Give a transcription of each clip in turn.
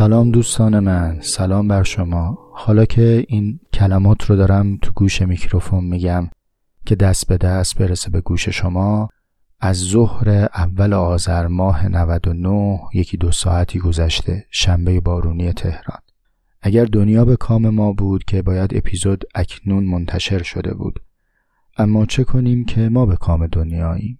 سلام دوستان من سلام بر شما. حالا که این کلمات رو دارم تو گوش میکروفون میگم که دست به دست برسه به گوش شما از ظهر اول آذر ماه 99 یکی دو ساعتی گذشته شنبه بارونی تهران. اگر دنیا به کام ما بود که باید اپیزود اکنون منتشر شده بود اما چه کنیم که ما به کام دنیاییم؟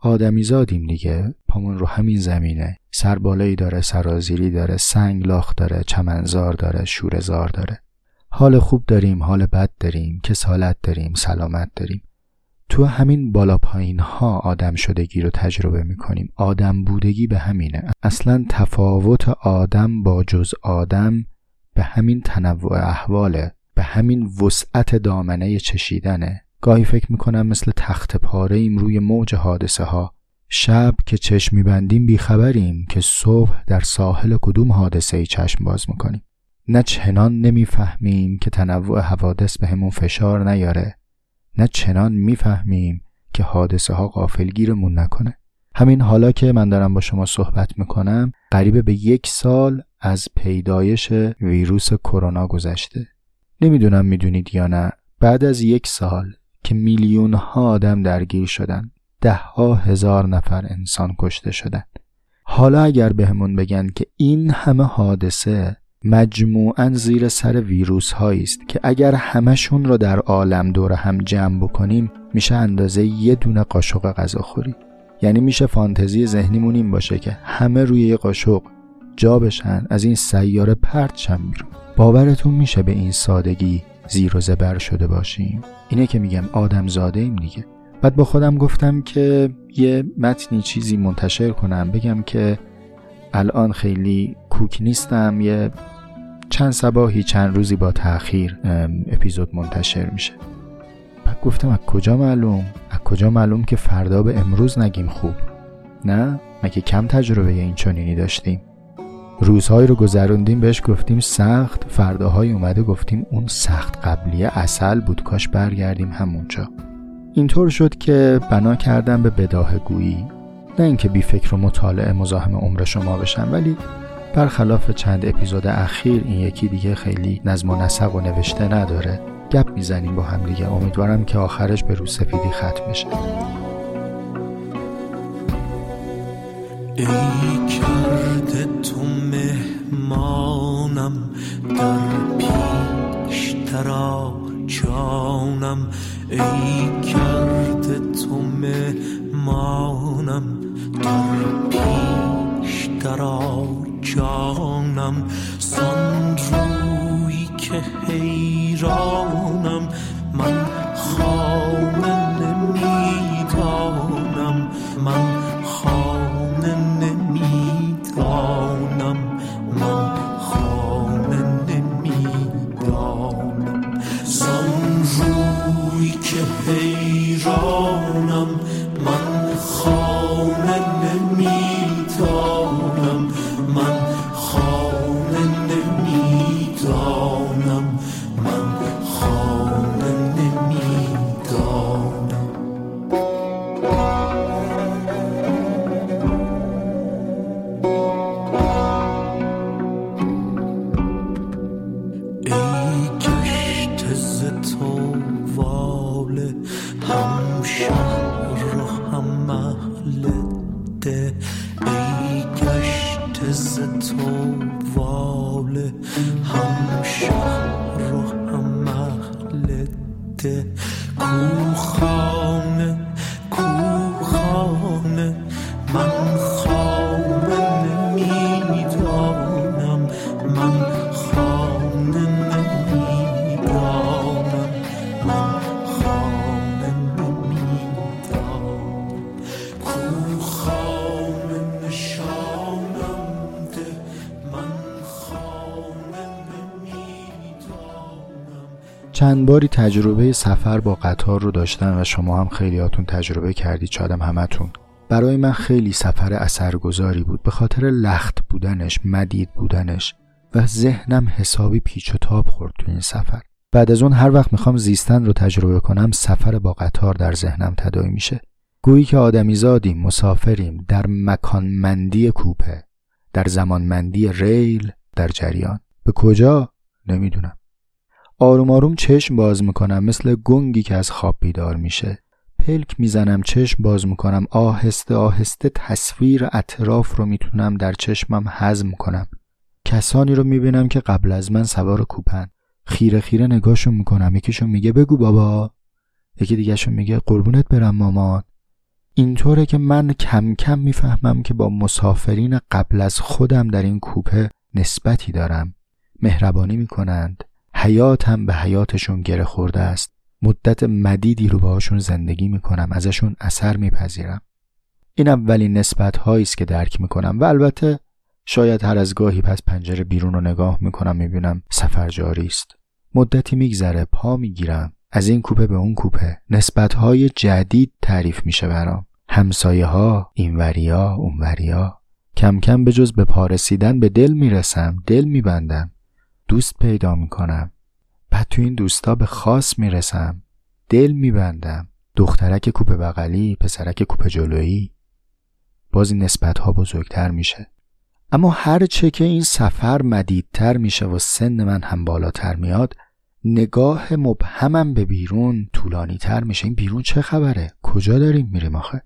آدمی زادیم دیگه. پامون رو همین زمینه. سربالایی داره سرازیری داره سنگ لاخ داره چمنزار داره شورزار داره. حال خوب داریم حال بد داریم کسالت داریم سلامت داریم. تو همین بالا پایین ها آدم شدگی رو تجربه می‌کنیم. آدم بودگی به همینه. اصلا تفاوت آدم با جز آدم به همین تنوع احواله. به همین وسعت دامنه چشیدنه. گاهی فکر می‌کنم مثل تخت پاره ایم روی موج حادثه ها شب که چشم میبندیم بیخبریم که صبح در ساحل کدوم حادثه ای چشم باز می‌کنیم. نه چنان نمی‌فهمیم که تنوع حوادث به همون فشار نیاره. نه چنان می‌فهمیم که حادثه ها غافلگیرمون نکنه. همین حالا که من دارم با شما صحبت می‌کنم قریب به یک سال از پیدایش ویروس کرونا گذشته. نمی‌دونم می‌دونید یا نه. بعد از یک سال که میلیون ها آدم درگیر شدن. ده ها هزار نفر انسان کشته شدن. حالا اگر بهمون بگن که این همه حادثه مجموعا زیر سر ویروس هایی است که اگر همشون رو در عالم دور هم جمع بکنیم میشه اندازه یه دونه قاشق غذاخوری یعنی میشه فانتزی ذهنیمون این باشه که همه روی یه قاشق جا بشن از این سیاره پرت شن بیرون. باورتون میشه به این سادگی زیر و زبر شده باشیم. اینه که میگم آدم زاده ایم دیگه. بعد با خودم گفتم که یه متنی چیزی منتشر کنم. بگم که الان خیلی کوک نیستم. یه چند سباهی چند روزی با تاخیر اپیزود منتشر میشه. بعد گفتم از کجا معلوم؟ از کجا معلوم که فردا به امروز نگیم خوب؟ نه؟ مگه کم تجربه این چنینی داشتیم؟ روزهایی رو گذروندیم بهش گفتیم سخت. فرداهای اومده گفتیم اون سخت قبلیه اصل بود کاش برگردیم همونجا. اینطور شد که بنا کردم به بداه گویی. نه اینکه بی فکر و مطالعه مزاحم عمر شما بشم ولی برخلاف چند اپیزود اخیر این یکی دیگه خیلی نظم و نسق و نوشته نداره. گپ می‌زنیم با هم دیگه. امیدوارم که آخرش به رو سفیدی ختم بشه. ای کرده تو مهمانم در پیش ترا جانم. ای کرده تو مهمانم در پیش ترا جانم. سان روی که حیرانم من خانه چند باری تجربه سفر با قطار رو داشتم و شما هم خیلیاتون تجربه کردید شادم همتون. برای من خیلی سفر اثرگذاری بود به خاطر لخت بودنش مدید بودنش و ذهنم حسابی پیچ و تاب خورد تو این سفر. بعد از اون هر وقت می‌خوام زیستن رو تجربه کنم سفر با قطار در ذهنم تداعی میشه. گویی که آدمیزادیم مسافریم در مکانمندی کوپه در زمانمندی ریل در جریان. به کجا؟ نمی‌دونم. آروم آروم چشم باز می‌کنم مثل گنگی که از خواب بیدار میشه. پلک می‌زنم چشم باز می‌کنم. آهسته آهسته تصویر اطراف رو می‌تونم در چشمم هضم کنم. کسانی رو می‌بینم که قبل از من سوار کوپن. خیره خیره نگاهشون می‌کنم. یکیشون میگه بگو بابا. یکی دیگهشون میگه قربونت برم مامان. اینطوره که من کم کم می‌فهمم که با مسافرین قبل از خودم در این کوپه نسبتی دارم. مهربانی می‌کنند. حیاتم به حیاتشون گره خورده است. مدت مدیدی رو باهاشون زندگی می‌کنم ازشون اثر میپذیرم. این اولین نسبت هایی است که درک می‌کنم و البته شاید هر از گاهی پس پنجره بیرون رو نگاه می‌کنم می‌بینم سفر جاری است. مدتی میگذره پا می‌گیرم. از این کوپه به اون کوپه. نسبت های جدید تعریف میشه برام. همسایه ها اینوریا اونوریا. کم کم به جز به پارسیدن به دل می‌رسم دل میبندم. دوست پیدا می‌کنم. بعد تو این دوستا به خاص می‌رسم. دل میبندم. دخترک کوپه بغلی پسرک کوپه جلویی. باز این نسبت ها بزرگتر میشه. اما هر چه که این سفر مدیدتر میشه و سن من هم بالاتر میاد نگاه مبهمم به بیرون طولانی تر میشه. این بیرون چه خبره؟ کجا داریم میریم آخه؟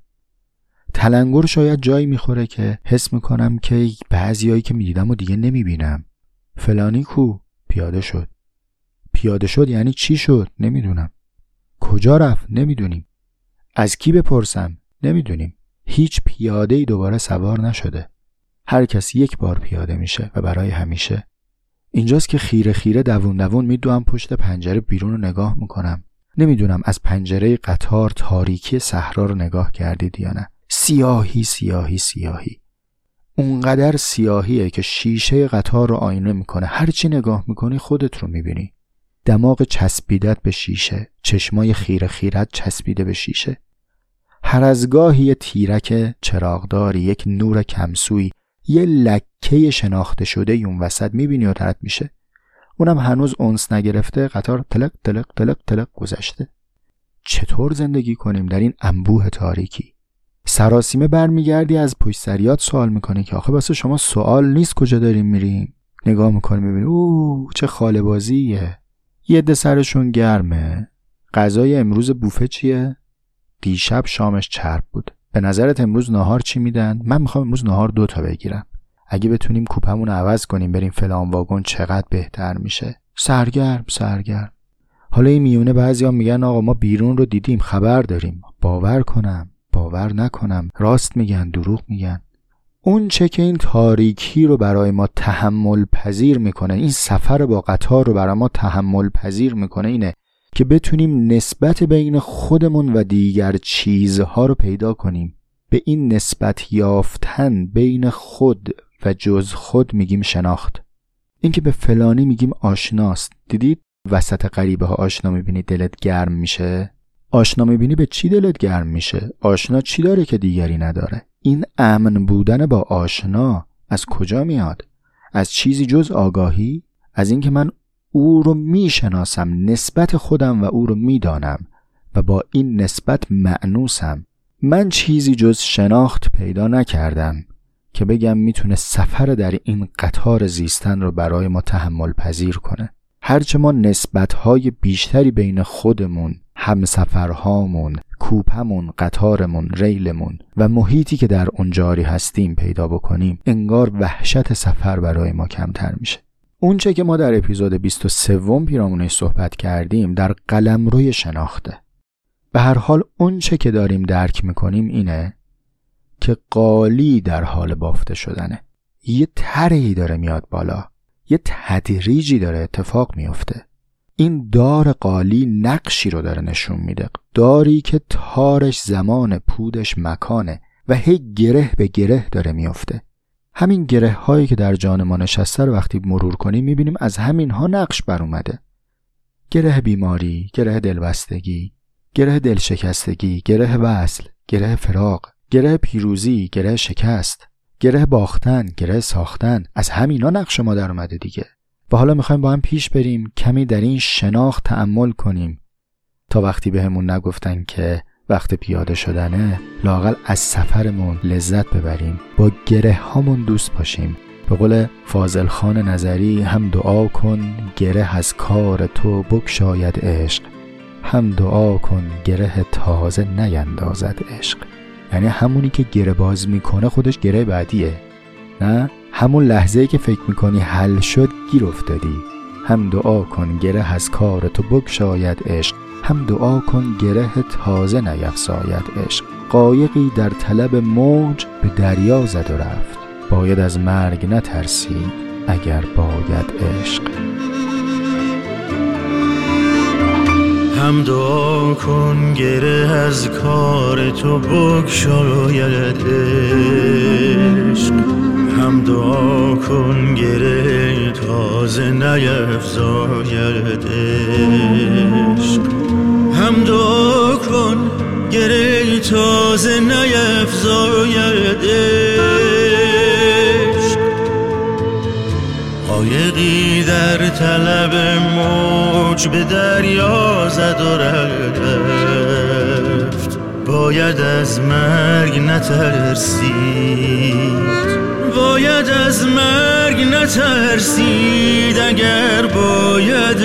تلنگر شاید جایی می‌خوره که حس می‌کنم که بعضیایی که می‌دیدم و دیگه نمی‌بینم. فلانی کو؟ پیاده شد. پیاده شد یعنی چی شد؟ نمی‌دونم. کجا رفت؟ نمی‌دونیم. از کی بپرسم؟ نمی‌دونیم. هیچ پیاده ای دوباره سوار نشده. هر کس یک بار پیاده میشه و برای همیشه. اینجاست که خیره خیره دوون دوون میدوم پشت پنجره بیرون رو نگاه می‌کنم. نمی‌دونم از پنجره قطار تاریکی صحرا رو نگاه کردید یا نه. سیاهی سیاهی سیاهی. اونقدر سیاهیه که شیشه قطار رو آینه می‌کنه. هرچی نگاه می‌کنی خودت رو می‌بینی. دماغ چسبیدت به شیشه چشمای خیره خیرت چسبیده به شیشه. هر از گاهی یه تیرک چراغداری یک نور کمسوی یه لکه شناخته شده اون وسط می‌بینی و ترت میشه. اونم هنوز اونس نگرفته قطار تلق تلق تلق تلق گذشته. چطور زندگی کنیم در این انبوه تاریکی؟ سراسیمه برمیگردی از پشت سریات سوال می‌کنه که آخه واسه شما سوال نیست کجا داریم میریم. نگاه می‌کنی می‌بینی. او چه خاله بازیه. یه ده سرشون گرمه. غذای امروز بوفه چیه؟ دیشب شامش چرب بود. به نظرت امروز ناهار چی میدن؟ من می‌خوام امروز ناهار دو تا بگیرم. اگه بتونیم کوپمون عوض کنیم بریم فلان واگن چقدر بهتر میشه. سرگرم سرگرم. حالا این میونه بعضیا میگن آقا ما بیرون رو دیدیم خبر داریم. باور کنم. باور نکنم. راست میگن دروغ میگن. اون چه که این تاریکی رو برای ما تحمل پذیر می‌کنه این سفر با قطار رو برای ما تحمل پذیر می‌کنه اینه که بتونیم نسبت بین خودمون و دیگر چیزها رو پیدا کنیم. به این نسبت یافتن بین خود و جز خود میگیم شناخت. اینکه به فلانی میگیم آشناست. دیدید؟ وسط غریبه ها آشنا می‌بینی دلت گرم میشه؟ آشنا می‌بینی به چی دلت گرم میشه؟ آشنا چی داره که دیگری نداره؟ این امن بودن با آشنا از کجا میاد؟ از چیزی جز آگاهی؟ از اینکه من او رو می‌شناسم نسبت خودم و او رو می‌دانم و با این نسبت معنوسم من چیزی جز شناخت پیدا نکردم که بگم می‌تونه سفر در این قطار زیستن رو برای ما تحمل پذیر کنه. هرچه ما نسبتهای بیشتری بین خودمون همسفرهامون کوپمون قطارمون ریلمون و محیطی که در اون جاری هستیم پیدا بکنیم انگار وحشت سفر برای ما کمتر میشه. اونچه که ما در اپیزود 23 پیرامونش صحبت کردیم در قلمروی شناخته. به هر حال اونچه که داریم درک می‌کنیم اینه که قالی در حال بافته شدنه. یه طرحی داره میاد بالا. یه تدریجی داره اتفاق میفته این دار قالی نقشی رو داره نشون میده. داری که تارش زمان پودش مکانه و هی گره به گره داره میفته همین گره هایی که در جان ما نشسته رو وقتی مرور کنیم می‌بینیم از همین ها نقش بر اومده. گره بیماری گره دلبستگی گره دلشکستگی گره وصل گره فراق گره پیروزی گره شکست. گره باختن گره ساختن از همینا نقش ما در اومده دیگه. و حالا می‌خوایم با هم پیش بریم کمی در این شناخت تعمل کنیم. تا وقتی بهمون به نگفتن که وقت پیاده شدنه لاقل از سفرمون لذت ببریم با گره هامون دوست باشیم. به قول فاضل خان نظری هم دعا کن گره از کار تو بکشاید عشق هم دعا کن گره تازه نیندازد عشق. یعنی همونی که گره باز می‌کنه خودش گره بعدیه. نه؟ همون لحظه ای که فکر می‌کنی حل شد گیر افتادی. هم دعا کن گره از کار تو بکشاید عشق هم دعا کن گره تازه نیفزاید عشق. قایقی در طلب موج به دریا زد و رفت. باید از مرگ نترسید اگر باید عشق. هم دعا کن گره از کار تو بکشاید عشق. هم دعا کن گره تازه نیفزاید عشق. هم دعا کن گره تازه نیفزاید عشق. قایقی در طلب موج به دریا زد و رفت. باید از مرگ نترسید. باید از مرگ نترسید اگر باید.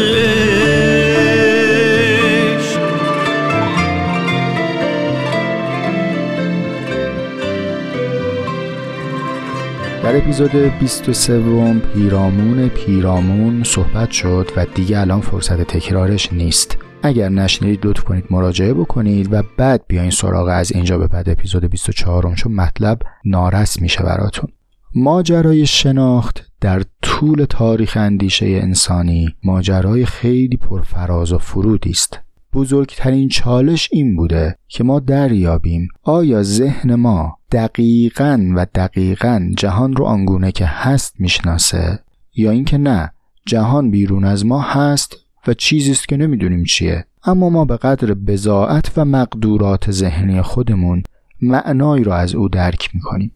اپیزود 23 پیرامون پیرامون صحبت شد و دیگه الان فرصت تکرارش نیست. اگر نشنیدید لطف کنید مراجعه بکنید و بعد بیاین سراغ از اینجا به بعد اپیزود 24 چون مطلب نارس میشه براتون. ماجرای شناخت در طول تاریخ اندیشه انسانی ماجرای خیلی پرفراز و فرودی است. بزرگترین چالش این بوده که ما دریابیم. آیا ذهن ما دقیقا و دقیقا جهان رو آنگونه که هست می‌شناسه؟ یا اینکه نه جهان بیرون از ما هست و چیزی است که نمی‌دونیم چیه. اما ما به قدر بزاعت و مقدورات ذهنی خودمون معنایی رو از او درک می‌کنیم.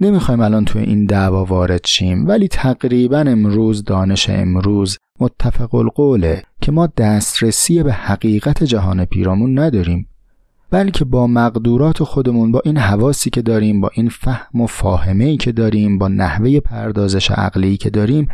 نمی‌خوایم الان توی این دعوا وارد شیم ولی تقریبا امروز دانش امروز متفق القوله که ما دسترسی به حقیقت جهان پیرامون نداریم بلکه با مقدورات خودمون با این حواسی که داریم با این فهم و فاهمه که داریم با نحوه پردازش عقلی که داریم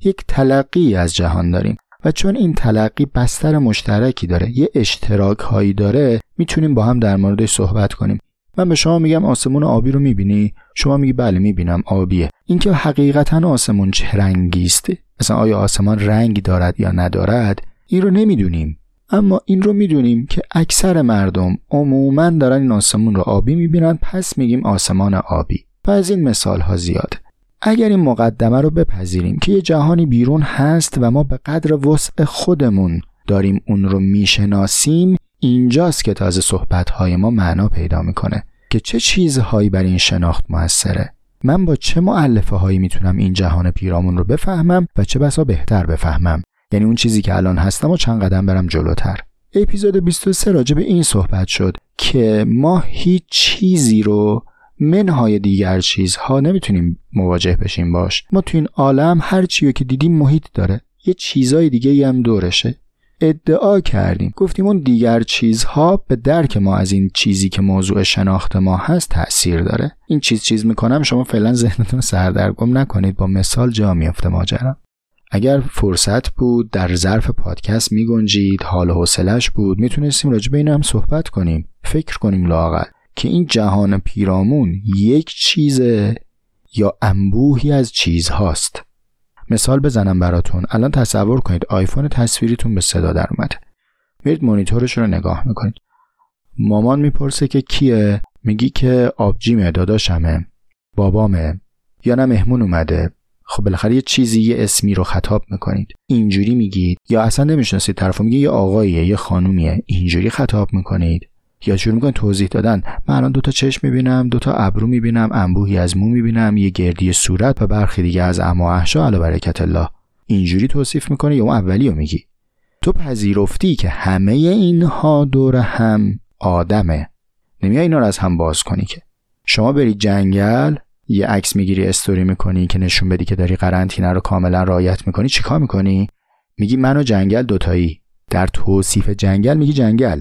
یک تلقی از جهان داریم. و چون این تلقی بستر مشترکی داره یه اشتراک هایی داره می‌تونیم با هم در موردش صحبت کنیم. من به شما میگم آسمون آبی رو می‌بینی؟ شما میگی بله می‌بینم آبیه. اینکه حقیقتا آسمون چه رنگی است؟ مثلا آیا آسمان رنگی دارد یا ندارد این رو نمی‌دونیم. اما این رو می‌دونیم که اکثر مردم عموما دارن این آسمون رو آبی می‌بینن پس میگیم آسمان آبی. و از این مثال ها زیاد. اگر این مقدمه رو بپذیریم که یه جهانی بیرون هست و ما به قدر وسع خودمون داریم اون رو می‌شناسیم اینجاست که تازه صحبتهای ما معنا پیدا می‌کنه که چه چیزهایی بر این شناخت موثره. من با چه معلفه هایی می‌تونم این جهان پیرامون رو بفهمم و چه بسا بهتر بفهمم؟ یعنی اون چیزی که الان هستم و چند قدم برم جلوتر. اپیزود 23 راجع به این صحبت شد که ما هیچ چیزی رو منهای دیگر چیزها نمی‌تونیم مواجه بشیم باش. ما تو این عالم هر چیو که دیدیم محیط داره. یه چیزای دیگه هم دورشه. ادعا کردیم. گفتیم اون دیگر چیزها به درک ما از این چیزی که موضوع شناخت ما هست تاثیر داره. این چیز چیز می‌کنم شما فعلا ذهنتون سردرگم نکنید. با مثال جا میفته ماجرا. اگر فرصت بود در ظرف پادکست میگنجید حال حوصلش بود می‌تونستیم راجع به این هم صحبت کنیم. فکر کنیم لاقل که این جهان پیرامون یک چیز یا انبوهی از چیزهاست. مثال بزنم براتون. الان تصور کنید آیفون تصویریتون به صدا در اومده. میرید مانیتورش رو نگاه می‌کنید. مامان می‌پرسه که کیه؟ میگی که آبجیمه داداشمه بابامه یا نه مهمون اومده. خب بالاخره یه چیزی یه اسمی رو خطاب می‌کنید. اینجوری میگید؟ یا اصلا نمی‌شناسید طرفو میگه یه آقاییه یه خانومیه. اینجوری خطاب می‌کنید. یا شروع می‌کنن توضیح دادن. من الان دوتا چشم می‌بینم دوتا ابرو می‌بینم انبوهی از مو می‌بینم یه گردی صورت و برخی دیگه از اما احشا علی برکت الله. اینجوری توصیف می‌کنه یا اون اولی رو میگی؟ تو پذیرفتی که همه اینها دور هم آدمه. نمیای اینا رو از هم باز کنی که. شما بری جنگل یه عکس می‌گیری استوری می‌کنی که نشون بدی که داری قرنطینه رو کاملا رعایت می‌کنی. چیکار می‌کنی؟ میگی من و جنگل دوتایی. در توصیف جنگل میگی جنگل.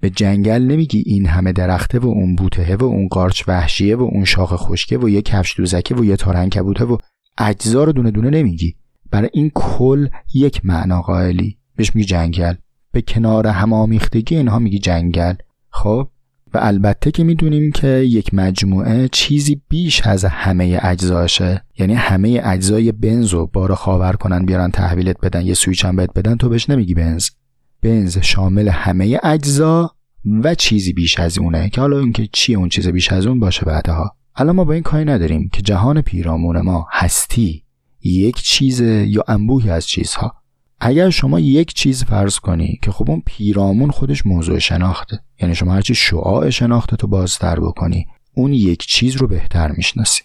به جنگل نمیگی این همه درخته و اون بوته و اون قارچ وحشیه و اون شاخ خشکه و یه کفش دوزکه و یه تارنکبوته و اجزا رو دونه دونه نمیگی. برای این کل یک معنا قائلی. بهش میگی جنگل. به کنار همامیختگی اینها میگی جنگل. خب؟ و البته که می‌دونیم که یک مجموعه چیزی بیش از همه اجزاشه. یعنی همه اجزای بنز رو بار خاور کنن بیارن تحویلت بدن یه سویچ هم بهت بدن تو بهش نمیگی بنز. بنز شامل همه اجزا و چیزی بیش از اونه که حالا اینکه چی اون چیز بیش از اون باشه بعدها. الان ما با این کاری نداریم که جهان پیرامون ما هستی یک چیز یا انبوهی از چیزها. اگر شما یک چیز فرض کنی که خب اون پیرامون خودش موضوع شناخته یعنی شما هرچی شعاع شناخته تو بازتر بکنی اون یک چیز رو بهتر می‌شناسی.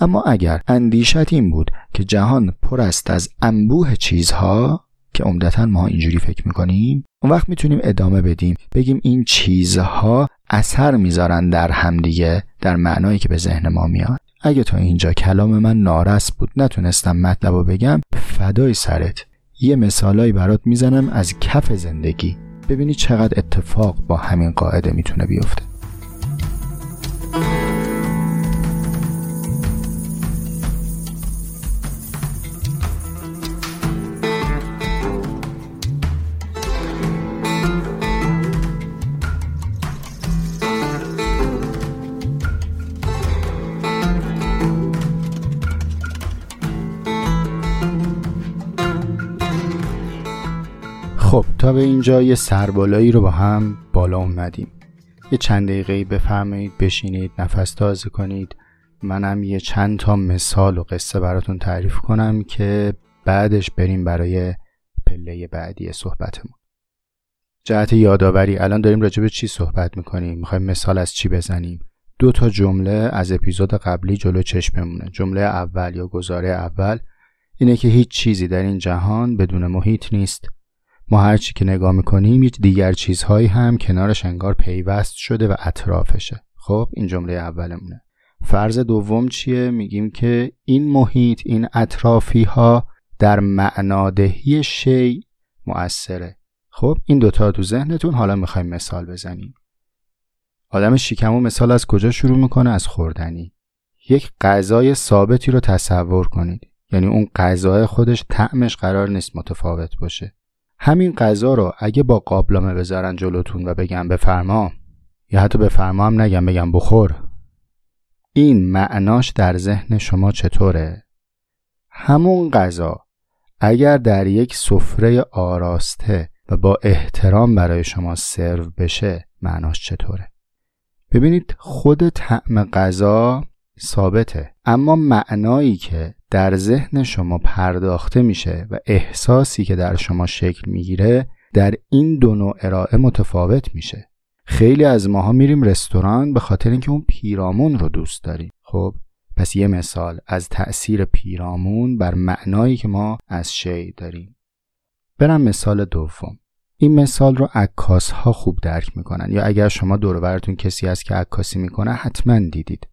اما اگر اندیشت این بود که جهان پر است از انبوه چیزها که عمدتا ما اینجوری فکر می‌کنیم اون وقت می‌تونیم ادامه بدیم. بگیم این چیزها اثر می‌ذارن در همدیگه در معنایی که به ذهن ما میاد. اگه تا اینجا کلام من نارس بود نتونستم مطلب رو بگم فدای سرت یه مثالایی برات می‌زنم از کف زندگی. ببینی چقدر اتفاق با همین قاعده می‌تونه بیفته. تا اینجا یه سربالایی رو با هم بالا اومدیم. یه چند دقیقه بفرمایید بشینید نفس تازه کنید. منم یه چند تا مثال و قصه براتون تعریف کنم که بعدش بریم برای پله بعدی صحبتمون. جهت یادآوری الان داریم راجع به چی صحبت می‌کنیم؟ می‌خوایم مثال از چی بزنیم؟ دو تا جمله از اپیزود قبلی جلو چشممونه. جمله اول یا گزاره اول اینه که هیچ چیزی در این جهان بدون محیط نیست. ما هرچی که نگاه می‌کنیم یک دیگر چیزهایی هم کنارش انگار پیوست شده و اطرافشه. خب این جمله اولمونه. فرض دوم چیه؟ میگیم که این محیط این اطرافی ها در معنادهی شی مؤثره. خب این دوتا تو ذهنتون حالا می‌خوایم مثال بزنیم. آدم شیکمو مثال از کجا شروع می‌کنه؟ از خوردنی. یک غذای ثابتی رو تصور کنید. یعنی اون غذای خودش طعمش قرار نیست متفاوت باشه. همین غذا رو اگه با قابلمه بذارن جلوتون و بگم بفرما یا حتی بفرما هم نگم بگم بخور. این معناش در ذهن شما چطوره؟ همون غذا اگر در یک سفره آراسته و با احترام برای شما سرو بشه معناش چطوره؟ ببینید خود طعم غذا ثابته. اما معنایی که در ذهن شما پرداخته میشه و احساسی که در شما شکل می‌گیره در این دو نوع ارائه متفاوت میشه. خیلی از ماها میریم رستوران به خاطر اینکه اون پیرامون رو دوست داریم. خب پس یه مثال از تأثیر پیرامون بر معنایی که ما از شی داریم. برم مثال دوم. این مثال رو عکاس ها خوب درک می‌کنن یا اگر شما دورورتون کسی هست که عکاسی می‌کنه حتما دیدید.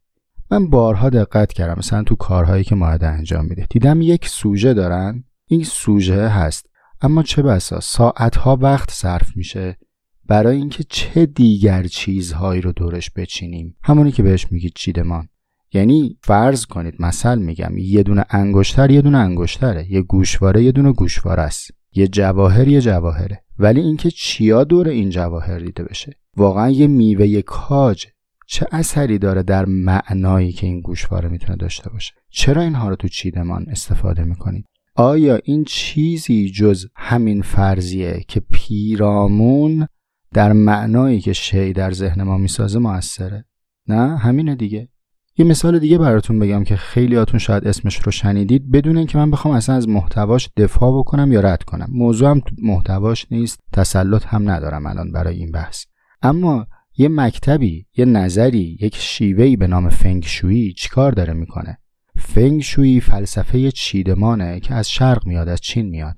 من بارها دقت کردم مثلا تو کارهایی که ماهده انجام میده. دیدم یک سوژه دارن این سوژه هست. اما چه بسا ساعتها وقت صرف میشه برای اینکه چه دیگر چیزهایی رو دورش بچینیم. همونی که بهش میگید چیدمان. یعنی فرض کنید مثل میگم یه دونه انگشتر یه دونه انگشتره. یه گوشواره یه دونه گوشواره است. یه جواهر یه جواهره. ولی اینکه چیا دور این جواهر دیده بشه؟ واقعا یه میوه کاج. چه اثری داره در معنایی که این گوشواره می‌تونه داشته باشه؟ چرا اینها رو تو چیدمان استفاده می‌کنید؟ آیا این چیزی جز همین فرضیه که پیرامون در معنایی که شی در ذهن ما می‌سازه موثره؟ نه؟ همینه دیگه. یه مثال دیگه براتون بگم که خیلیاتون شاید اسمش رو شنیدید. بدون اینکه من بخوام اصلا از محتواش دفاع بکنم یا رد کنم. موضوع هم محتواش نیست. تسلط هم ندارم الان برای این بحث. اما یه مکتبی یه نظری یک شیوهی به نام فنگ شویی چیکار داره می‌کنه؟ فنگ شویی فلسفه چیدمانه که از شرق میاد از چین میاد.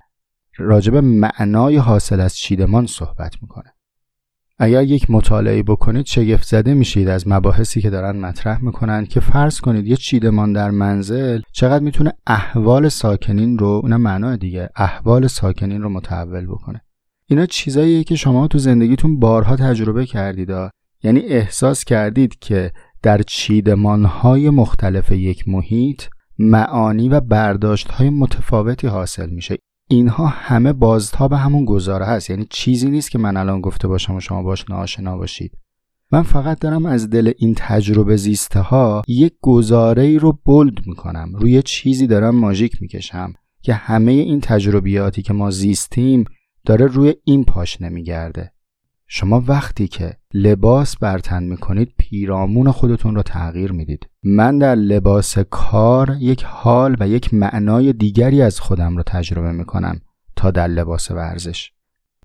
راجب معنای حاصل از چیدمان صحبت می‌کنه. اگر یک مطالعه بکنید شگفت زده میشید از مباحثی که دارن مطرح می‌کنن که فرض کنید یه چیدمان در منزل چقدر می‌تونه احوال ساکنین رو اونم معنای دیگه احوال ساکنین رو متحول بکنه. اینا چیزاییه که شما تو زندگیتون بارها تجربه کردید یعنی احساس کردید که در چیدمانهای مختلف یک محیط معانی و برداشت های متفاوتی حاصل میشه. اینها همه بازتاب همون گزاره هست. یعنی چیزی نیست که من الان گفته باشم و شما باش ناشنا باشید. من فقط دارم از دل این تجربه زیسته ها یک گزاره ای رو بولد می‌کنم. روی چیزی دارم ماژیک می‌کشم که همه این تجربیاتی که ما زیستیم داره روی این پاشنه میگرده شما وقتی که لباس برتن می‌کنید پیرامون خودتون رو تغییر می‌دید. من در لباس کار یک حال و یک معنای دیگری از خودم رو تجربه می‌کنم تا در لباس ورزش.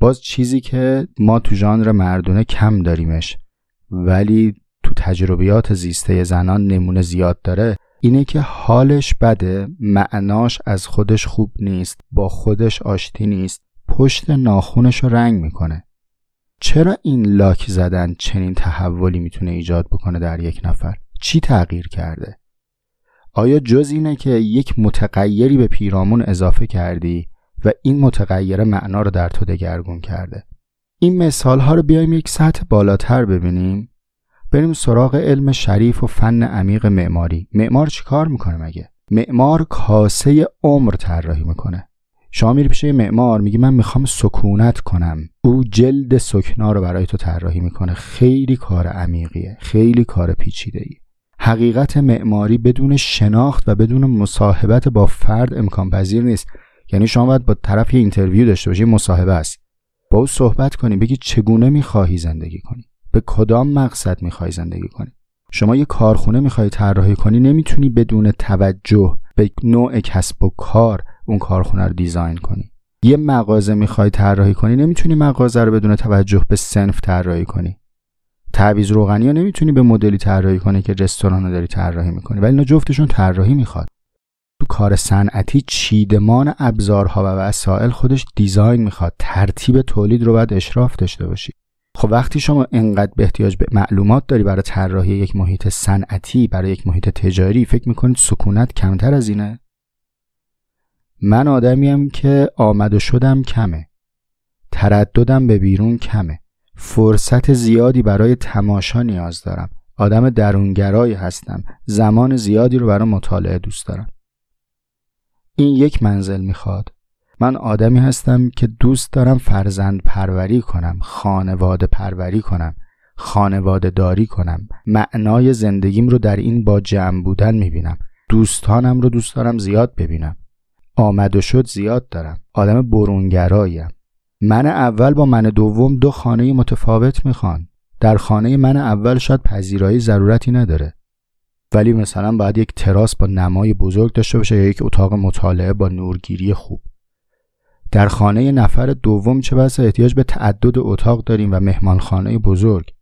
باز چیزی که ما تو ژانر مردونه کم داریمش ولی تو تجربیات زیسته زنان نمونه زیاد داره اینه که حالش بده معناش از خودش خوب نیست با خودش آشتی نیست. پشت ناخونش رو رنگ می‌کنه. چرا این لاک زدن چنین تحولی می‌تونه ایجاد بکنه در یک نفر؟ چی تغییر کرده؟ آیا جز اینه که یک متغیری به پیرامون اضافه کردی و این متغیره معنا رو در تو دگرگون کرده؟ این مثال ها رو بیایم یک سطح بالاتر ببینیم. بریم سراغ علم شریف و فن عمیق معماری. معمار چیکار می‌کنه مگه؟ معمار کاسه عمر طراحی می‌کنه. شما میری پیش معمار میگی من می‌خوام سکونت کنم. او جلد سکنا رو برای تو طراحی می‌کنه. خیلی کار عمیقیه. خیلی کار پیچیده ای حقیقت معماری بدون شناخت و بدون مصاحبت با فرد امکان پذیر نیست. یعنی شما باید با طرف یه interview داشته باشی مصاحبه است. با او صحبت کنی بگی چگونه می‌خواهی زندگی کنی؟ به کدام مقصد می‌خوای زندگی کنی؟ شما یه کارخونه می‌خوای طراحی کنی نمی‌تونی بدون توجه به نوع کسب و کار اون کارخونه رو دیزاین کنی. یه مغازه می‌خوای طراحی کنی نمی‌تونی مغازه رو بدون توجه به سنف طراحی کنی. تعویض روغنی ها نمی‌تونی به مدلی طراحی کنی که رستوران رو داری طراحی می‌کنی. ولی اینا جفتشون طراحی می‌خواد. تو کار صنعتی چیدمان ابزارها و وسایل خودش دیزاین می‌خواد. ترتیب تولید رو باید اشراف داشته باشی. خب وقتی شما انقدر به احتیاج به معلومات داری برای طراحی یک محیط صنعتی برای یک محیط تجاری فکر می‌کنید سکونت کمتر از اینه؟ من آدمیم که آمد و شدم کمه. ترددم به بیرون کمه. فرصت زیادی برای تماشا نیاز دارم. آدم درونگرایی هستم. زمان زیادی رو برای مطالعه دوست دارم. این یک منزل می‌خواد. من آدمی هستم که دوست دارم فرزند پروری کنم خانواده پروری کنم خانواده داری کنم. معنای زندگیم رو در این با جمع بودن می‌بینم. دوستانم رو دوست دارم زیاد ببینم. آمد و شد زیاد دارم. آدم برونگراییم. من اول با من دوم دو خانه متفاوت می‌خوان. در خانه من اول شاید پذیرایی ضرورتی نداره. ولی مثلا باید یک تراس با نمای بزرگ داشته باشه یا یک اتاق مطالعه با نورگیری خوب. در خانه نفر دوم چه بسا احتیاج به تعدد اتاق داریم و مهمانخانه بزرگ.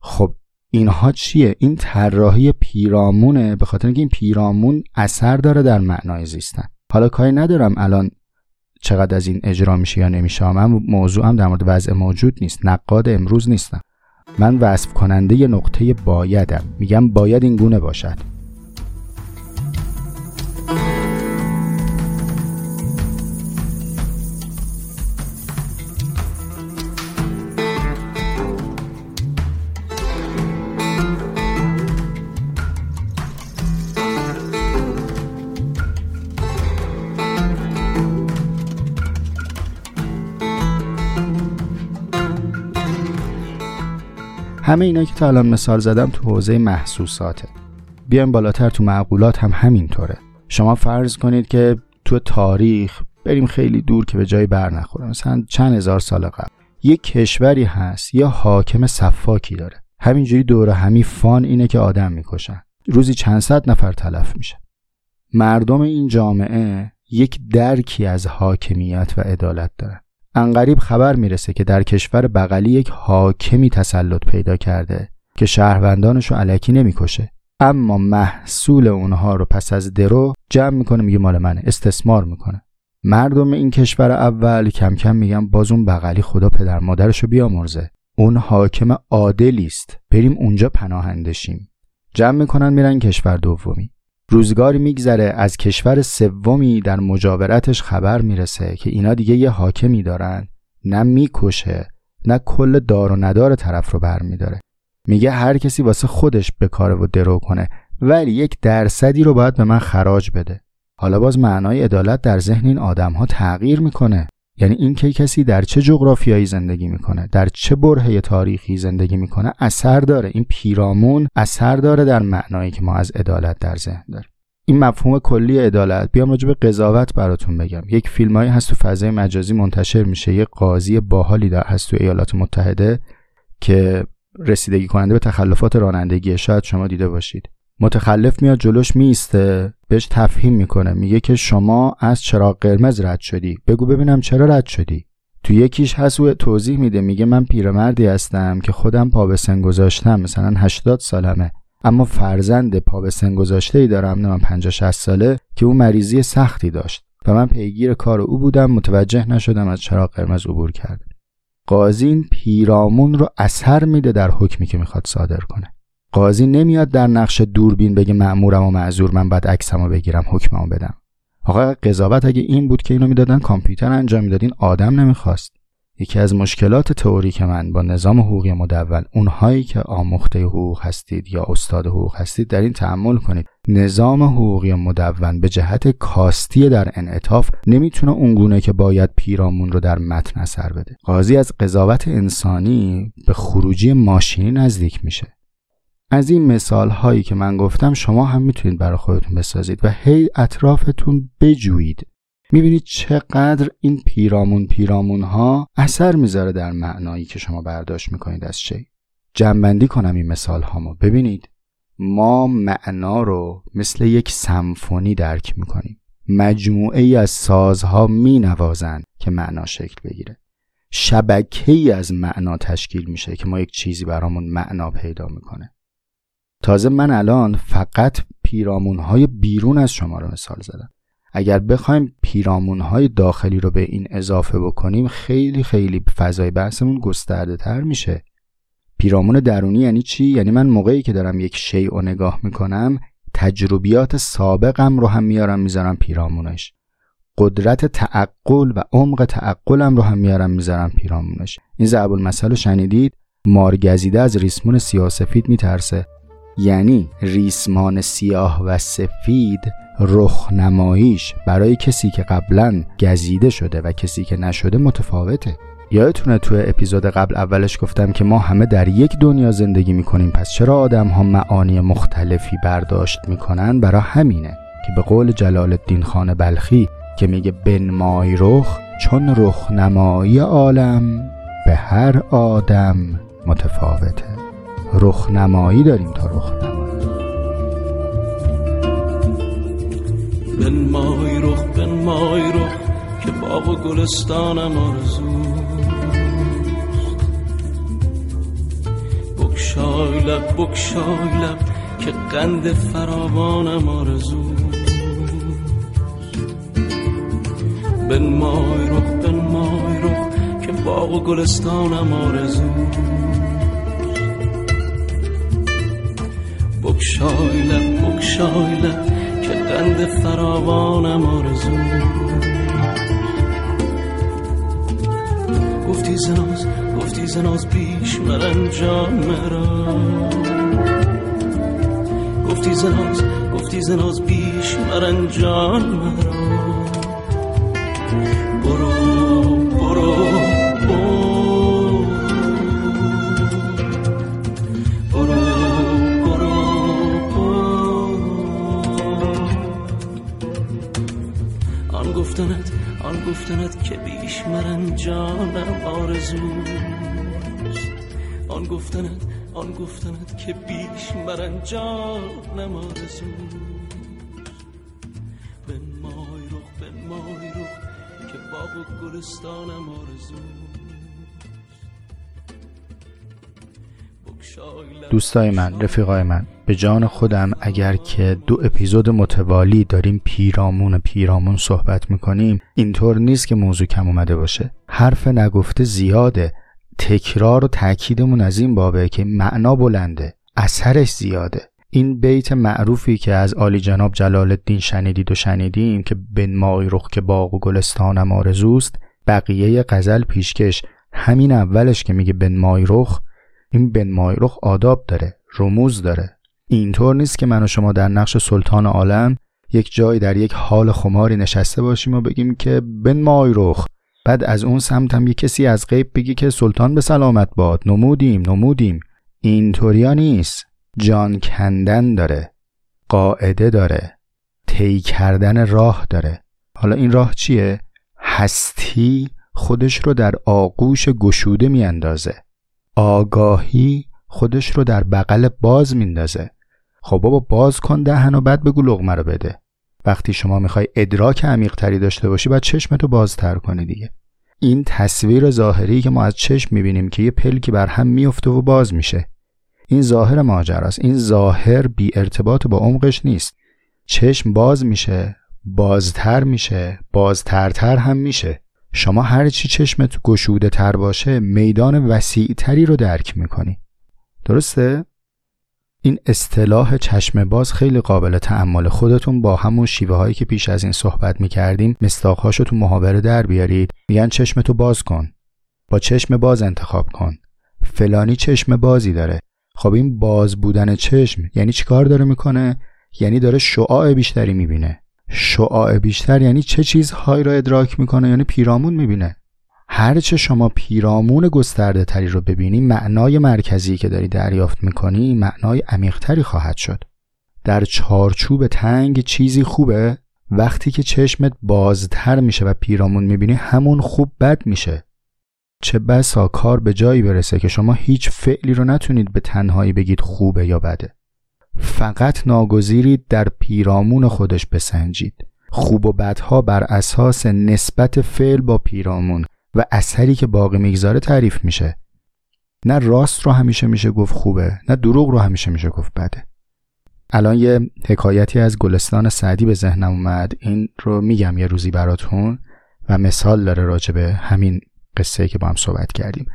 خب اینها چیه؟ این طراحی پیرامونه به خاطر اینکه این پیرامون اثر داره در معنای زیستن. حالا کاری ندارم الان چقدر از این اجرا میشه یا نمیشه من موضوعم در مورد وضع موجود نیست. نقاد امروز نیستم. من وصف کننده نقطه بایدم. میگم باید این گونه باشد. همه اینا که تا الان مثال زدم تو حوزه محسوساته. بیایم بالاتر تو معقولات هم همینطوره. شما فرض کنید که تو تاریخ بریم خیلی دور که به جای بر نخوره. مثلا چند هزار سال قبل. یک کشوری هست یا حاکم صفاکی داره. همینجوری دور همی فان اینه که آدم می‌کشن. روزی چند صد نفر تلف میشه. مردم این جامعه یک درکی از حاکمیت و عدالت دارن. انقریب خبر می‌رسه که در کشور بغلی یک حاکمی تسلط پیدا کرده که شهروندانش رو علکی نمی‌کشه. اما محصول اونها رو پس از درو جمع می‌کنه میگه مال منه استثمار می‌کنه. مردم این کشور اول کم کم میگن باز اون بغلی خدا پدر مادرشو بیامرزه. اون حاکم عادلی است. بریم اونجا پناهندشیم جمع می‌کنن میرن کشور دومی. روزگاری میگذره از کشور سومی در مجاورتش خبر می‌رسه که اینا دیگه یه حاکمی دارن. نه می‌کشه نه کل دار و ندار طرف رو برمیداره. میگه هر کسی واسه خودش بکاره و درو کنه ولی یک درصدی رو باید به من خراج بده. حالا باز معنای عدالت در ذهن این آدم ها تغییر می‌کنه. یعنی این که کسی در چه جغرافیایی زندگی می‌کنه در چه برهه تاریخی زندگی می‌کنه اثر داره. این پیرامون اثر داره در معنایی که ما از عدالت در ذهن داریم. این مفهوم کلی عدالت بیام راجع به قضاوت براتون بگم. یک فیلمایی هست تو فضای مجازی منتشر میشه. یه قاضی باحالی در هست تو ایالات متحده که رسیدگی کننده به تخلفات رانندگی شاید شما دیده باشید. متخلف میاد جلوش میسته بهش تفهیم می‌کنه میگه که شما از چراغ قرمز رد شدی. بگو ببینم چرا رد شدی. تو یکیش هست و توضیح میده میگه من پیرمردی هستم که خودم پا به سن گذاشتم مثلا 80 سالمه. اما فرزند پا به سن گذاشته ای دارم نه من 50 60 ساله که او مریضی سختی داشت. و من پیگیر کار او بودم متوجه نشدم از چراغ قرمز عبور کرد قاضی پیرامون رو اثر میده در حکمی که می‌خواد صادر کنه. قاضی نمیاد در نقش دوربین بگه مأمورم و معذور من بعد عکسمو بگیرم حکممو بدم. آقا قضاوت اگه این بود که اینو می‌دادن کامپیوتر انجام می‌دادین آدم نمی‌خواست. یکی از مشکلات تئوریک من با نظام حقوقی مدون اونهایی که آموخته حقوق هستید یا استاد حقوق هستید در این تحمل کنید. نظام حقوقی مدون به جهت کاستی در انعطاف نمی‌تونه اونگونه که باید پیرامون رو در متن اثر بده. قاضی از قضاوت انسانی به خروجی ماشینی نزدیک میشه. از این مثال هایی که من گفتم شما هم می‌تونید برای خودتون بسازید و هی اطرافتون بجویید. می‌بینید چقدر این پیرامون پیرامون ها اثر می‌ذاره در معنایی که شما برداشت می‌کنید از چی. جنبندی کنم این مثال هامو ببینید ما معنا رو مثل یک سمفونی درک می‌کنیم. مجموعه ای از سازها می نوازند که معنا شکل بگیره. شبکه ای از معنا تشکیل میشه که ما یک چیزی برامون معنا پیدا می‌کنه. تازه من الان فقط پیرامون های بیرون از شما رو مثال زدم. اگر بخوایم پیرامون های داخلی رو به این اضافه بکنیم خیلی خیلی فضای بحثمون گسترده تر میشه. پیرامون درونی یعنی چی؟ یعنی من موقعی که دارم یک شیء رو نگاه می‌کنم تجربیات سابقم رو هم میارم می‌ذارم پیرامونش. قدرت تعقل و عمق تعقلم رو هم میارم می‌ذارم پیرامونش. این ضرب المثل رو شنیدید؟ مارگزیده از ریسمون سیاسفید میترسه. یعنی ریسمان سیاه و سفید رخنماییش برای کسی که قبلا گزیده شده و کسی که نشده متفاوته. یادتونه تو اپیزود قبل اولش گفتم که ما همه در یک دنیا زندگی می‌کنیم پس چرا آدم ها معانی مختلفی برداشت می‌کنن؟ برای همینه که به قول جلال الدین خان بلخی که میگه بنمای رخ چون رخنمایی عالم به هر آدم متفاوته. رخنمایی داریم تا رخنمایی. بنمای رخ بنمای رخ که باغ و گلستانم آرزو بکشای لب بکشای لب که قند فراوانم آرزو بنمای رخ بنمای رخ که باغ و گلستانم آرزو بکشای لب بکشای لب که قند فراوانم آرزو. گفتی زناز گفتی زناز بیش مرنجان مرا. گفتی زناز گفتی زناز بیش مرنجان مرا. برو. گفتنت که بیش مرن جانم آرزوست آن گفتنت آن گفتنت که بیش مرن جانم آرزوست به مای رخ به مای رخ که باغ و گلستانم آرزوست دوستای من رفیقای من به جان خودم اگر که دو اپیزود متوالی داریم پیرامون پیرامون صحبت می‌کنیم اینطور نیست که موضوع کم اومده باشه. حرف نگفته زیاده. تکرار و تاکیدمون از این بابه که معنا بلنده. اثرش زیاده. این بیت معروفی که از عالی جناب جلال الدین شنیدید و شنیدیم که بن مای رخ که باغ و گلستانم آرزوست بقیه غزل پیشکش. همین اولش که میگه بن مای رخ این بن رخ آداب داره رموز داره. اینطور نیست که من و شما در نقش سلطان عالم یک جایی در یک حال خماری نشسته باشیم و بگیم که بن رخ بعد از اون سمت هم یه کسی از غیب بگی که سلطان به سلامت باد. نمودیم نمودیم. اینطوریا نیست. جان کندن داره. قاعده داره. طی کردن راه داره. حالا این راه چیه؟ هستی خودش رو در آغوش گشوده میاندازه. آگاهی خودش رو در بغل باز میندازه. خب بابا باز کن دهن و بعد بگو لغمه رو بده. وقتی شما می‌خوای ادراک عمیقتری داشته باشی باید چشمتو بازتر کنی دیگه. این تصویر ظاهری که ما از چشم می‌بینیم که یه پلکی بر هم میفته و باز میشه. این ظاهر ماجراست. این ظاهر بی ارتباط با عمقش نیست. چشم باز میشه بازتر میشه بازترتر هم میشه. شما هر چی چشمت گشوده تر باشه میدان وسیع تری رو درک می‌کنی. درسته؟ این اصطلاح چشم باز خیلی قابل تعمل خودتون با همون شیوه هایی که پیش از این صحبت می‌کردیم مستاخهاشو تو محاوره در بیارید. میگن چشمتو باز کن. با چشم باز انتخاب کن. فلانی چشم بازی داره. خب این باز بودن چشم یعنی چیکار داره می‌کنه؟ یعنی داره شعاع بیشتری می‌بینه. شعاع بیشتر یعنی چه چیزهایی را ادراک می‌کنه؟ یعنی پیرامون می‌بینه. هرچه شما پیرامون گسترده تری رو ببینی معنای مرکزی که داری دریافت می‌کنی معنای عمیقتری خواهد شد. در چارچوب تنگ چیزی خوبه. وقتی که چشمت بازتر میشه و پیرامون می‌بینی همون خوب بد میشه. چه بسا کار به جایی برسه که شما هیچ فعلی رو نتونید به تنهایی بگید خوبه یا بده. فقط ناگزیرید در پیرامون خودش بسنجید. خوب و بدها بر اساس نسبت فعل با پیرامون و اثری که باقی می‌گذاره تعریف میشه. نه راست رو همیشه میشه گفت خوبه نه دروغ رو همیشه میشه گفت بده. الان یه حکایتی از گلستان سعدی به ذهنم اومد. این رو میگم یه روزی براتون و مثال داره راجبه همین قصه که با هم صحبت کردیم.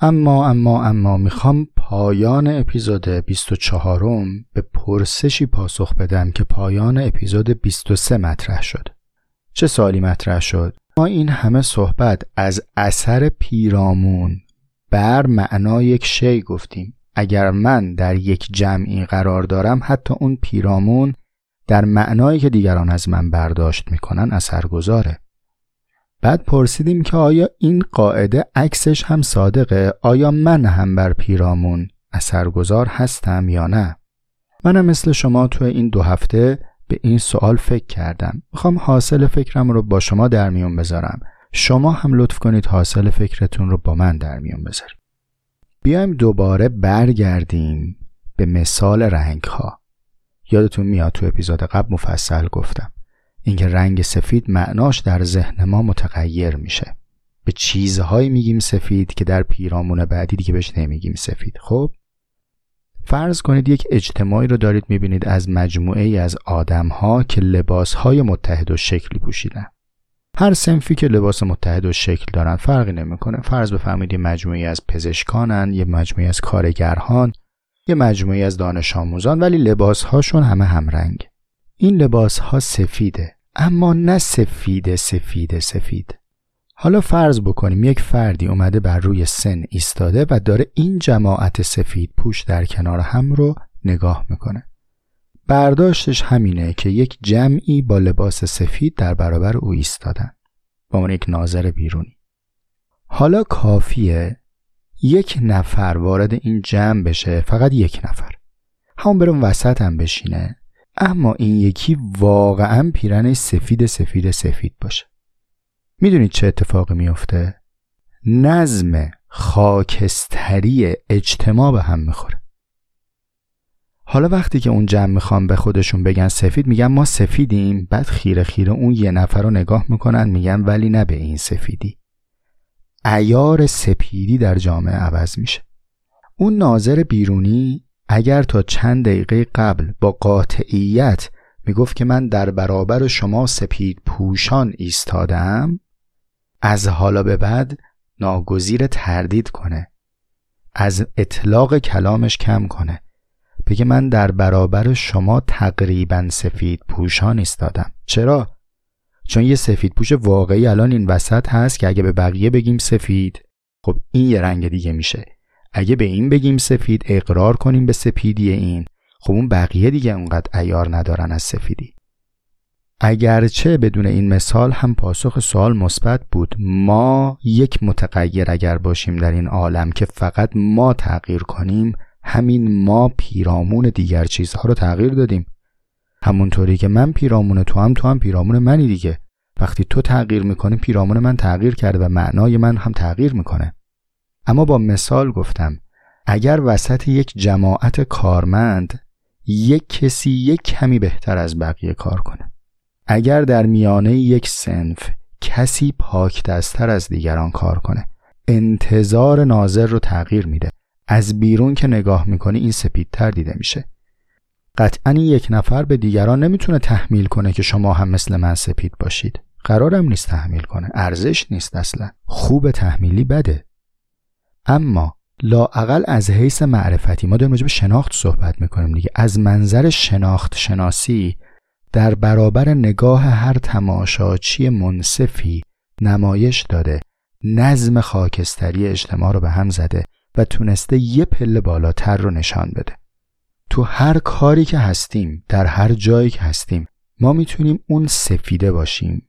اما اما اما می‌خوام پایان اپیزود 24 م به پرسشی پاسخ بدم که پایان اپیزود 23 مطرح شد. چه سالی مطرح شد؟ ما این همه صحبت از اثر پیرامون بر معنای یک شی گفتیم. اگر من در یک جمعی قرار دارم حتی اون پیرامون در معنایی که دیگران از من برداشت می‌کنن اثرگذاره. بعد پرسیدیم که آیا این قاعده عکسش هم صادقه؟ آیا من هم بر پیرامون اثرگذار هستم یا نه؟ منم مثل شما تو این دو هفته به این سوال فکر کردم. می‌خوام حاصل فکرم رو با شما در میون بذارم. شما هم لطف کنید حاصل فکرتون رو با من در میون بذارید. بیایم دوباره برگردیم به مثال رنگ ها یادتون میاد تو اپیزود قبل مفصل گفتم. اینکه رنگ سفید معناش در ذهن ما متغیر میشه. به چیزهایی میگیم سفید که در پیرامون بعدی دیگه بهش نمیگیم سفید. خب؟ فرض کنید یک اجتماعی رو دارید می‌بینید از مجموعه ای از آدم ها که لباس های متحد و شکلی پوشیدن. هر سنفی که لباس متحد و شکل دارن فرقی نمی‌کنه. فرض بفرمایید یه مجموعه از پزشکانن یه مجموعه از کارگران یه مجموعه از دانش آموزان ولی لباس هاشون همه همرنگ این لباس ها سفیده. اما نه سفید سفید سفید. حالا فرض بکنیم یک فردی اومده بر روی سن ایستاده و داره این جماعت سفید پوش در کنار هم رو نگاه می‌کنه. برداشتش همینه که یک جمعی با لباس سفید در برابر او ایستادن. با اون یک ناظر بیرونی. حالا کافیه یک نفر وارد این جمع بشه فقط یک نفر. همون برون وسط هم بشینه. اما این یکی واقعا پیرنش سفید سفید سفید باشه. می‌دونید چه اتفاقی میفته؟ نظم خاکستری اجتماع به هم می‌خوره. حالا وقتی که اون جمع می‌خوام به خودشون بگن سفید میگن ما سفیدیم. بعد خیره خیره اون یه نفر رو نگاه می‌کنن میگن ولی نه به این سفیدی. ایار سپیدی در جامعه عوض میشه. اون ناظر بیرونی اگر تا چند دقیقه قبل با قاطعیت می‌گفت که من در برابر شما سپید پوشان ایستادم از حالا به بعد ناگزیر تردید کنه از اطلاق کلامش کم کنه بگه من در برابر شما تقریبا سفید پوشان ایستادم چرا؟ چون یه سفید پوش واقعی الان این وسط هست که اگه به بقیه بگیم سفید خب این یه رنگ دیگه میشه اگه به این بگیم سفید اقرار کنیم به سپیدی این. خب اون بقیه دیگه اونقدر ایار ندارن از سفیدی. اگرچه بدون این مثال هم پاسخ سوال مثبت بود. ما یک متغیر اگر باشیم در این عالم که فقط ما تغییر کنیم همین ما پیرامون دیگر چیزها رو تغییر دادیم. همونطوری که من پیرامون تو هم تو هم پیرامون منی دیگه. وقتی تو تغییر می‌کنی پیرامون من تغییر کرده و معنای من هم تغییر می‌کنه. اما با مثال گفتم اگر وسط یک جماعت کارمند یک کسی یک کمی بهتر از بقیه کار کنه. اگر در میانه یک سنف کسی پاک دستتر از دیگران کار کنه انتظار ناظر رو تغییر میده. از بیرون که نگاه می‌کنی این سپیدتر دیده میشه. قطعا یک نفر به دیگران نمی‌تونه تحمیل کنه که شما هم مثل من سپید باشید. قرارم نیست تحمیل کنه. ارزش نیست اصلا. خوب تحمیلی بده. اما لاعقل از حیث معرفتی ما داریم راجع شناخت صحبت می‌کنیم دیگه. از منظر شناخت شناسی در برابر نگاه هر تماشاچی منصفی نمایش داده. نظم خاکستری اجتماع رو به هم زده و تونسته یه پله بالاتر رو نشان بده. تو هر کاری که هستیم در هر جایی که هستیم ما می‌تونیم اون سفیده باشیم.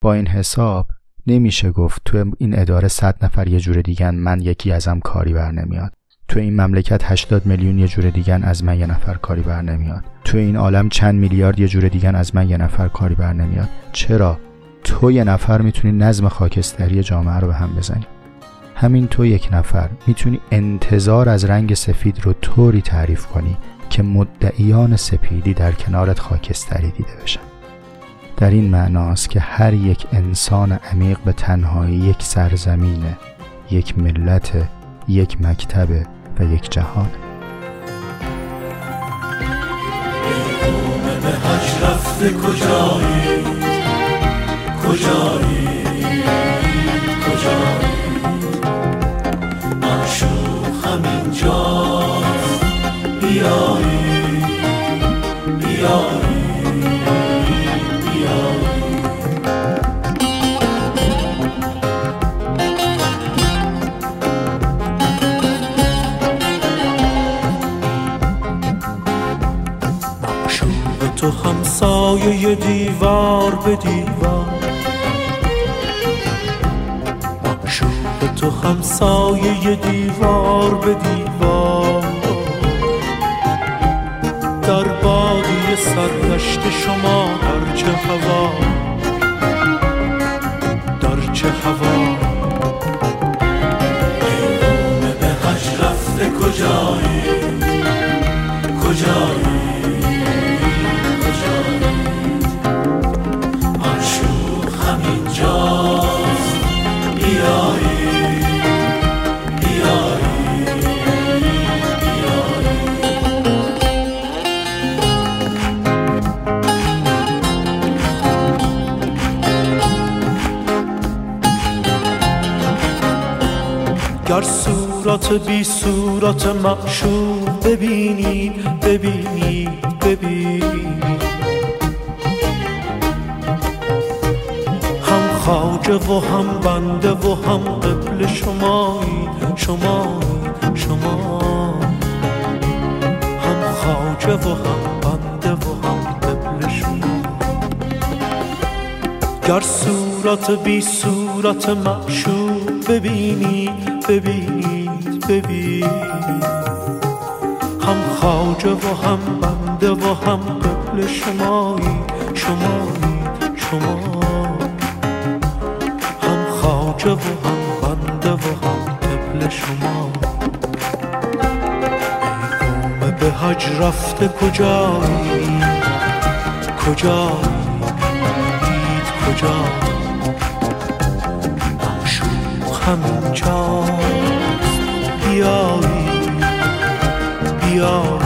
با این حساب نمیشه گفت تو این اداره صد نفر یه جور دیگن من یکی ازم کاری بر نمیاد. تو این مملکت 80 میلیون یه جور دیگن از من یه نفر کاری بر نمیاد. تو این عالم چند میلیارد یه جور دیگن از من یه نفر کاری بر نمیاد. چرا؟ تو یه نفر می‌تونی نظم خاکستری جامعه رو به هم بزنی. همین تو یک نفر می‌تونی انتظار از رنگ سفید رو طوری تعریف کنی که مدعیان سپیدی در کنارت خاکستری دیده بشن. در این معناست که هر یک انسان عمیق به تنهایی یک سرزمین یک ملت یک مکتب و یک جهان بیایی همسایه دیوار به دیوار. معشوق تو همسایه دیوار به دیوار. در بادی سرگشت شما در چه هوا؟ در چه هوا؟ صورت بی صورت معشوق ببینی ببینی ببینی. هم خاجه و هم بنده و هم قبل شمایی شمایی شما هم خاجه و هم بنده و هم قبل شما گر صورت بی صورت معشوق ببینی ببینید ببینید هم خاجه و هم بنده و هم قبل شمایی شمایید شما هم خاجه و هم بنده و هم قبل شما ای به حج رفته کجایی؟ کجایی؟ کجایی؟ همینجاست بیایی بیایی.